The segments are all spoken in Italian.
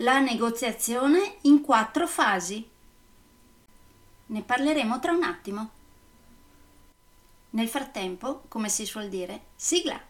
La negoziazione in quattro fasi. Ne parleremo tra un attimo. Nel frattempo, come si suol dire, sigla!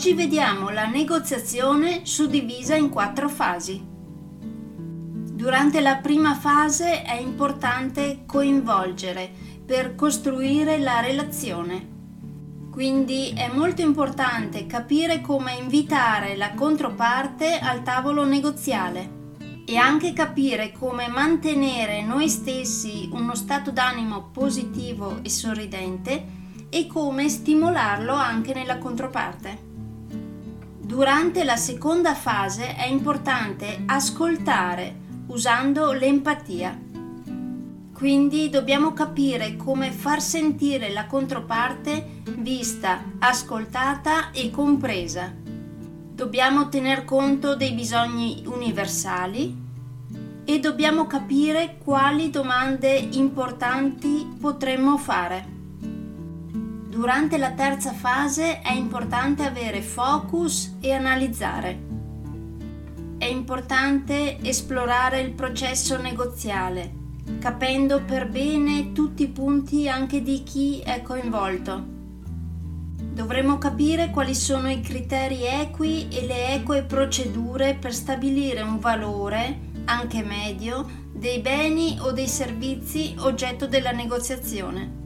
Oggi vediamo la negoziazione suddivisa in quattro fasi. Durante la prima fase è importante coinvolgere per costruire la relazione. Quindi è molto importante capire come invitare la controparte al tavolo negoziale e anche capire come mantenere noi stessi uno stato d'animo positivo e sorridente e come stimolarlo anche nella controparte. Durante la seconda fase è importante ascoltare usando l'empatia. Quindi dobbiamo capire come far sentire la controparte vista, ascoltata e compresa. Dobbiamo tener conto dei bisogni universali e dobbiamo capire quali domande importanti potremmo fare. Durante la terza fase è importante avere focus e analizzare. È importante esplorare il processo negoziale, capendo per bene tutti i punti anche di chi è coinvolto. Dovremo capire quali sono i criteri equi e le eque procedure per stabilire un valore, anche medio, dei beni o dei servizi oggetto della negoziazione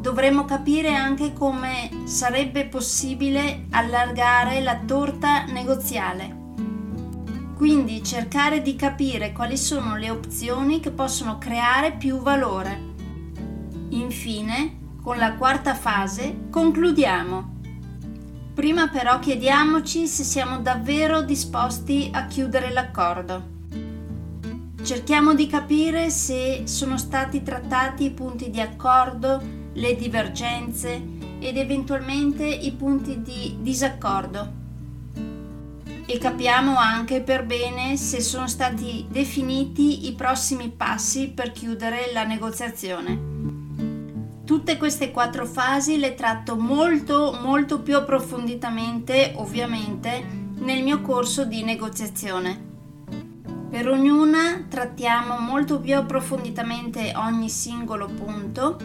dovremmo capire anche come sarebbe possibile allargare la torta negoziale. Quindi cercare di capire quali sono le opzioni che possono creare più valore. Infine, con la quarta fase, concludiamo. Prima però chiediamoci se siamo davvero disposti a chiudere l'accordo. Cerchiamo di capire se sono stati trattati i punti di accordo le divergenze ed eventualmente i punti di disaccordo. E capiamo anche per bene se sono stati definiti i prossimi passi per chiudere la negoziazione. Tutte queste quattro fasi le tratto molto molto più approfonditamente, ovviamente, nel mio corso di negoziazione. Per ognuna trattiamo molto più approfonditamente ogni singolo punto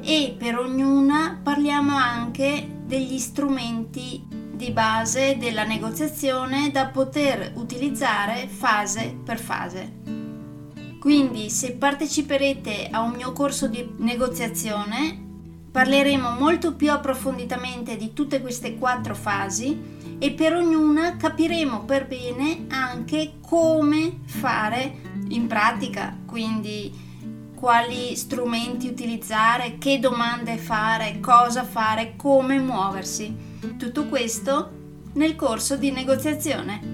e per ognuna parliamo anche degli strumenti di base della negoziazione da poter utilizzare fase per fase. Quindi se parteciperete a un mio corso di negoziazione parleremo molto più approfonditamente di tutte queste quattro fasi e per ognuna capiremo per bene anche come fare in pratica, quindi quali strumenti utilizzare, che domande fare, cosa fare, come muoversi. Tutto questo nel corso di negoziazione.